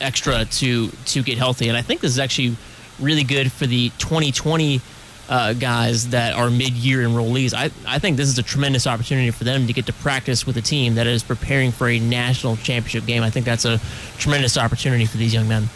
extra to to get healthy. And I think this is actually really good for the 2020 uh, guys that are mid-year enrollees. I, I think this is a tremendous opportunity for them to get to practice with a team that is preparing for a national championship game. I think that's a tremendous opportunity for these young men.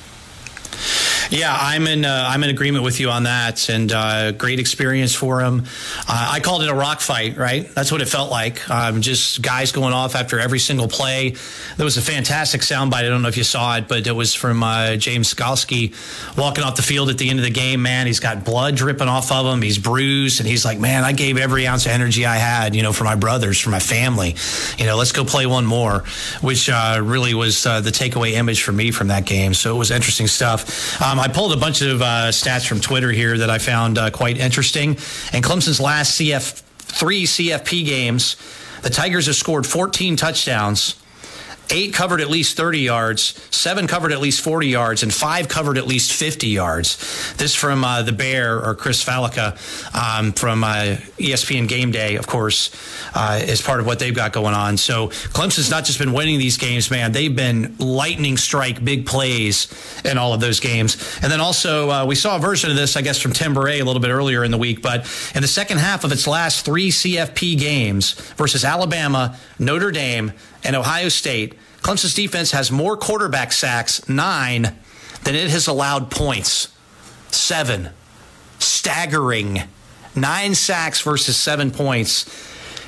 Yeah, I'm in. Uh, I'm in agreement with you on that, and uh, great experience for him. Uh, I called it a rock fight, right? That's what it felt like. Um, just guys going off after every single play. There was a fantastic soundbite. I don't know if you saw it, but it was from uh, James Skalski walking off the field at the end of the game. Man, he's got blood dripping off of him. He's bruised, and he's like, "Man, I gave every ounce of energy I had, you know, for my brothers, for my family. You know, let's go play one more." Which uh, really was uh, the takeaway image for me from that game. So it was interesting stuff. Um, I pulled a bunch of uh, stats from Twitter here that I found uh, quite interesting. In Clemson's last CF three CFP games, the Tigers have scored 14 touchdowns. Eight covered at least 30 yards, seven covered at least 40 yards, and five covered at least 50 yards. This from uh, the Bear or Chris Fallica um, from uh, ESPN Game Day, of course, uh, is part of what they've got going on. So Clemson's not just been winning these games, man. They've been lightning strike big plays in all of those games. And then also, uh, we saw a version of this, I guess, from Tim Bourret a little bit earlier in the week. But in the second half of its last three CFP games versus Alabama, Notre Dame, and Ohio State, Clemson's defense has more quarterback sacks, nine, than it has allowed points. Seven. Staggering. Nine sacks versus seven points.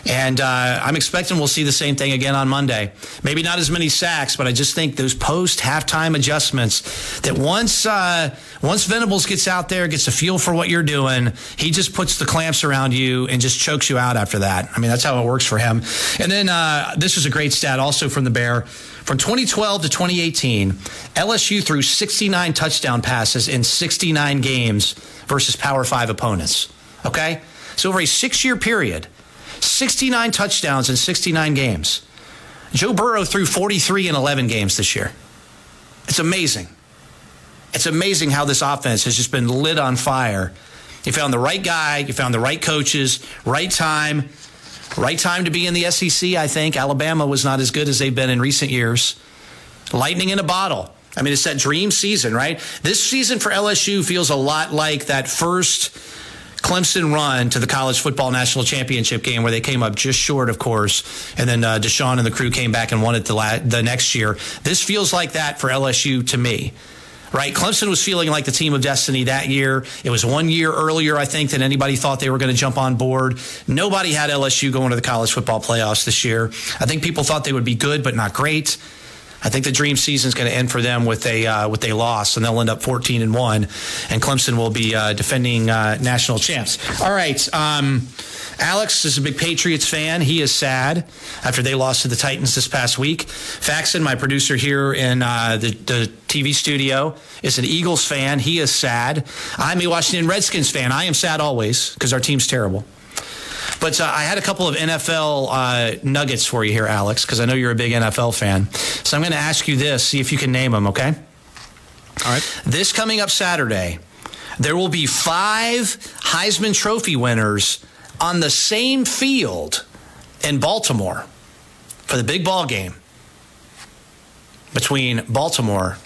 And uh, I'm expecting we'll see the same thing again on Monday. Maybe not as many sacks, but I just think those post halftime adjustments that once uh, once Venables gets out there, gets a feel for what you're doing, he just puts the clamps around you and just chokes you out after that. I mean, that's how it works for him. And then uh, this is a great stat also from the Bear. From 2012 to 2018, LSU threw 69 touchdown passes in 69 games versus Power Five opponents. Okay? So over a six year period, 69 touchdowns in 69 games. Joe Burrow threw 43 in 11 games this year. It's amazing. It's amazing how this offense has just been lit on fire. You found the right guy, you found the right coaches, right time, right time to be in the SEC, I think. Alabama was not as good as they've been in recent years. Lightning in a bottle. I mean, it's that dream season, right? This season for LSU feels a lot like that first Clemson run to the college football national championship game where they came up just short, of course, and then uh, Deshaun and the crew came back and won it the, la- the next year. This feels like that for LSU to me. Right, Clemson was feeling like the team of destiny that year. It was one year earlier, I think, than anybody thought they were going to jump on board. Nobody had LSU going to the college football playoffs this year. I think people thought they would be good, but not great. I think the dream season is going to end for them with a uh, with a loss, and they'll end up 14 and one, and Clemson will be uh, defending uh, national champs. All right. Um, Alex is a big Patriots fan. He is sad after they lost to the Titans this past week. Faxon, my producer here in uh, the, the TV studio, is an Eagles fan. He is sad. I'm a Washington Redskins fan. I am sad always because our team's terrible. But uh, I had a couple of NFL uh, nuggets for you here, Alex, because I know you're a big NFL fan. So I'm going to ask you this, see if you can name them, okay? All right. This coming up Saturday, there will be five Heisman Trophy winners on the same field in Baltimore for the big ball game between Baltimore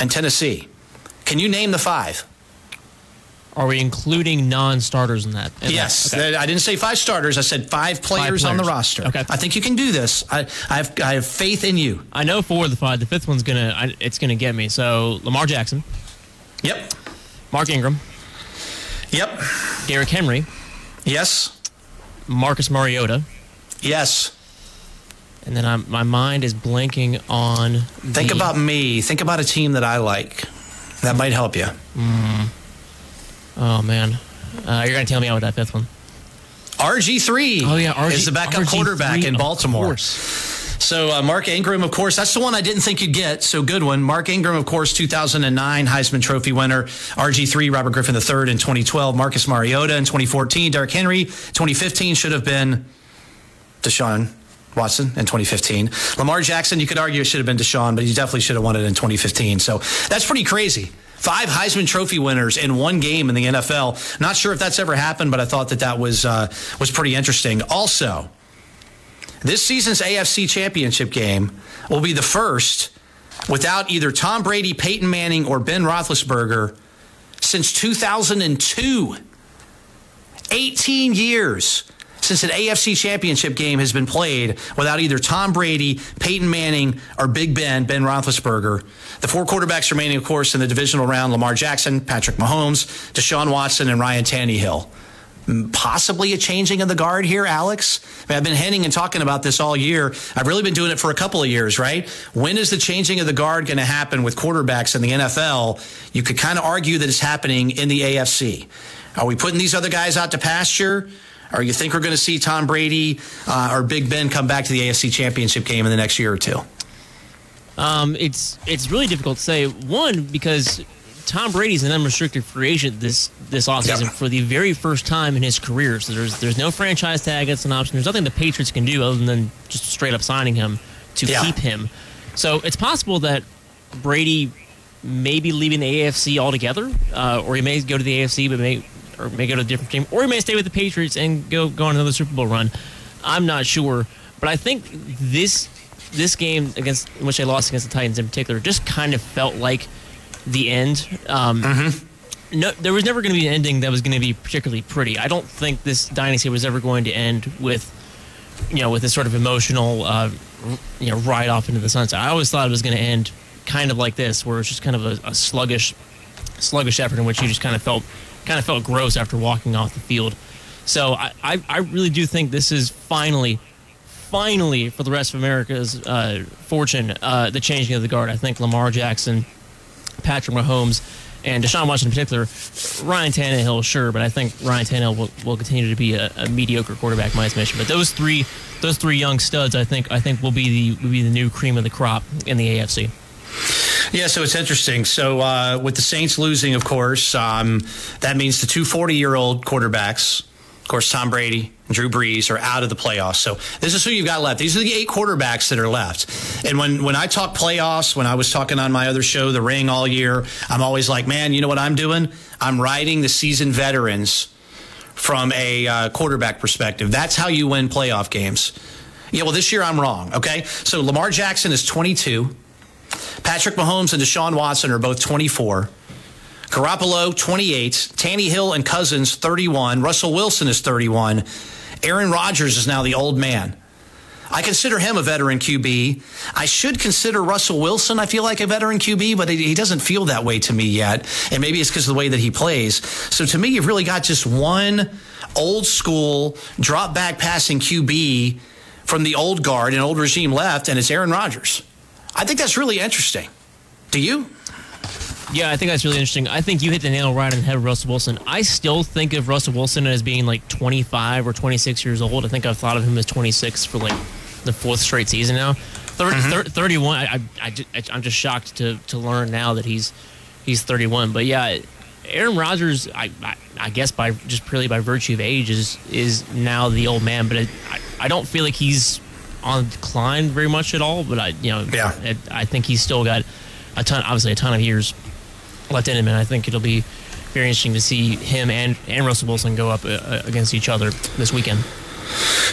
and Tennessee. Can you name the five? Are we including non-starters in that? in yes, that? Okay. I didn't say five starters. I said five players, on the roster. Okay. I think you can do this. I, I have I have faith in you. I know four of the five. The fifth one's gonna. I, it's gonna get me. So Lamar Jackson. Yep. Mark Ingram. Yep. Derrick Henry. Yes. Marcus Mariota. Yes. And then I'm, my mind is blanking on. Think the- about me. Think about a team that I like. That might help you. Mm. Oh man, uh, you're gonna tell me out with that fifth one. RG three. Oh yeah, RG, is the backup RG3, quarterback in Baltimore. So uh, Mark Ingram, of course, that's the one I didn't think you'd get. So good one. Mark Ingram, of course, 2009 Heisman Trophy winner. RG3, Robert Griffin III in 2012. Marcus Mariota in 2014. Derrick Henry, 2015 should have been Deshaun Watson in 2015. Lamar Jackson, you could argue it should have been Deshaun, but he definitely should have won it in 2015. So that's pretty crazy. Five Heisman Trophy winners in one game in the NFL. Not sure if that's ever happened, but I thought that that was uh, was pretty interesting. Also, this season's AFC Championship game will be the first without either Tom Brady, Peyton Manning, or Ben Roethlisberger since 2002. 18 years since an AFC championship game has been played without either Tom Brady, Peyton Manning, or Big Ben, Ben Roethlisberger. The four quarterbacks remaining, of course, in the divisional round Lamar Jackson, Patrick Mahomes, Deshaun Watson, and Ryan Tannehill. Possibly a changing of the guard here, Alex. I I've been hinting and talking about this all year. I've really been doing it for a couple of years, right? When is the changing of the guard going to happen with quarterbacks in the NFL? You could kind of argue that it's happening in the AFC. Are we putting these other guys out to pasture? Or you think we're going to see Tom Brady uh, or Big Ben come back to the AFC Championship game in the next year or two? Um, it's it's really difficult to say. One because Tom Brady's an unrestricted free agent this this offseason Yeah. for the very first time in his career. So there's there's no franchise tag that's an option. There's nothing the Patriots can do other than just straight up signing him to Yeah. keep him. So it's possible that Brady may be leaving the AFC altogether, uh, or he may go to the AFC, but may or may go to a different team, or he may stay with the Patriots and go go on another Super Bowl run. I'm not sure, but I think this this game against in which they lost against the Titans in particular just kind of felt like the end. Um, No, there was never going to be an ending that was going to be particularly pretty. I don't think this dynasty was ever going to end with, you know, with this sort of emotional, uh, you know, ride off into the sunset. I always thought it was going to end kind of like this, where it's just kind of a, a sluggish, sluggish effort in which you just kind of felt, kind of felt gross after walking off the field. So I, I, I really do think this is finally, finally for the rest of America's uh, fortune, uh, the changing of the guard. I think Lamar Jackson, Patrick Mahomes, and Deshaun Watson in particular. Ryan Tannehill, sure, but I think Ryan Tannehill will, will continue to be a, a mediocre quarterback, my estimation. But those three, those three young studs, I think, I think will be the will be the new cream of the crop in the AFC. Yeah, so it's interesting. So uh, with the Saints losing, of course, um, that means the two 40 year old quarterbacks, of course, Tom Brady and Drew Brees, are out of the playoffs. So this is who you've got left. These are the eight quarterbacks that are left. And when, when I talk playoffs, when I was talking on my other show, The Ring, all year, I'm always like, man, you know what I'm doing? I'm riding the seasoned veterans from a uh, quarterback perspective. That's how you win playoff games. Yeah, well, this year I'm wrong. Okay. So Lamar Jackson is 22. Patrick Mahomes and Deshaun Watson are both 24. Garoppolo, 28. Tannehill and Cousins, 31. Russell Wilson is 31. Aaron Rodgers is now the old man. I consider him a veteran QB. I should consider Russell Wilson, I feel like a veteran QB, but he doesn't feel that way to me yet. And maybe it's because of the way that he plays. So to me, you've really got just one old school drop back passing QB from the old guard and old regime left, and it's Aaron Rodgers. I think that's really interesting. Do you? Yeah, I think that's really interesting. I think you hit the nail right on the head with Russell Wilson. I still think of Russell Wilson as being like 25 or 26 years old. I think I've thought of him as 26 for like the fourth straight season now. Thir- mm-hmm. thir- 31. I, I, I, I'm just shocked to, to learn now that he's he's 31. But yeah, Aaron Rodgers, I, I, I guess by just purely by virtue of age, is is now the old man. But I, I, I don't feel like he's on decline very much at all. But I, you know, Yeah. I, I think he's still got a ton, obviously a ton of years left in him, and I think it'll be very interesting to see him and, and Russell Wilson go up uh, against each other this weekend.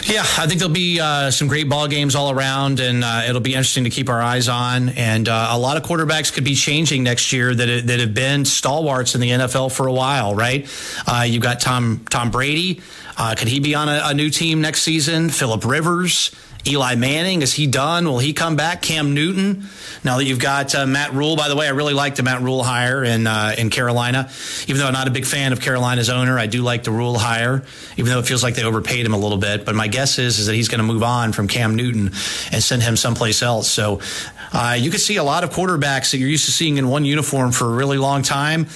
Yeah, I think there'll be uh, some great ball games all around, and uh, it'll be interesting to keep our eyes on. And uh, a lot of quarterbacks could be changing next year that that have been stalwarts in the NFL for a while, right? Uh, you've got Tom Tom Brady. Uh, could he be on a, a new team next season? Philip Rivers. Eli Manning, is he done? Will he come back? Cam Newton. Now that you've got uh, Matt Rhule, by the way, I really like the Matt Rhule hire in uh, in Carolina. Even though I'm not a big fan of Carolina's owner, I do like the Rhule hire. Even though it feels like they overpaid him a little bit, but my guess is is that he's going to move on from Cam Newton and send him someplace else. So uh, you could see a lot of quarterbacks that you're used to seeing in one uniform for a really long time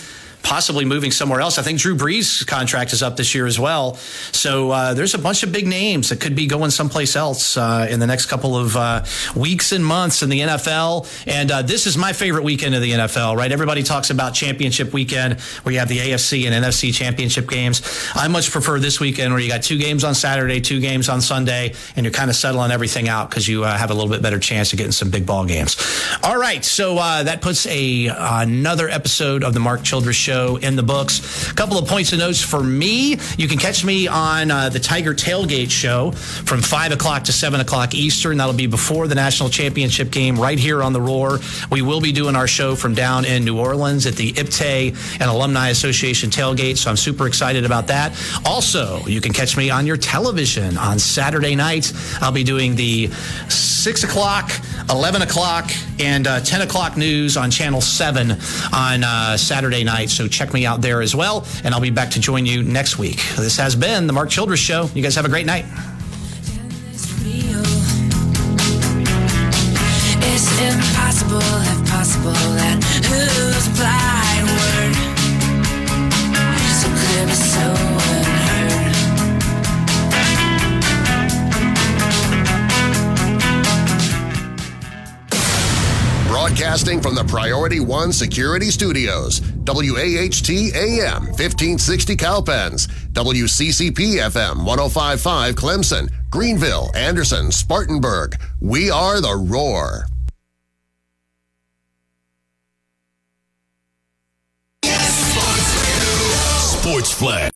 possibly moving somewhere else. I think Drew Brees' contract is up this year as well. So uh, there's a bunch of big names that could be going someplace else uh, in the next couple of uh, weeks and months in the NFL. And uh, this is my favorite weekend of the NFL, right? Everybody talks about championship weekend where you have the AFC and NFC championship games. I much prefer this weekend where you got two games on Saturday, two games on Sunday, and you're kind of settling everything out because you uh, have a little bit better chance of getting some big ball games. All right. So uh, that puts a another episode of the Mark Childress Show show in the books. A couple of points of notes for me. You can catch me on uh, the Tiger Tailgate show from 5 o'clock to 7 o'clock Eastern. That'll be before the national championship game right here on the Roar. We will be doing our show from down in New Orleans at the IPTAY and Alumni Association tailgate. So I'm super excited about that. Also, you can catch me on your television on Saturday night. I'll be doing the 6 o'clock, 11 o'clock, and uh, 10 o'clock news on Channel 7 on uh, Saturday night. So check me out there as well. And I'll be back to join you next week. This has been the Mark Childress Show. You guys have a great night. It's impossible if possible who's blind Broadcasting from the Priority One Security Studios, WAHT AM 1560 Cowpens, WCCP FM 1055 Clemson, Greenville, Anderson, Spartanburg. We are the Roar. Sports Flag.